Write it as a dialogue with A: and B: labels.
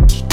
A: Bye.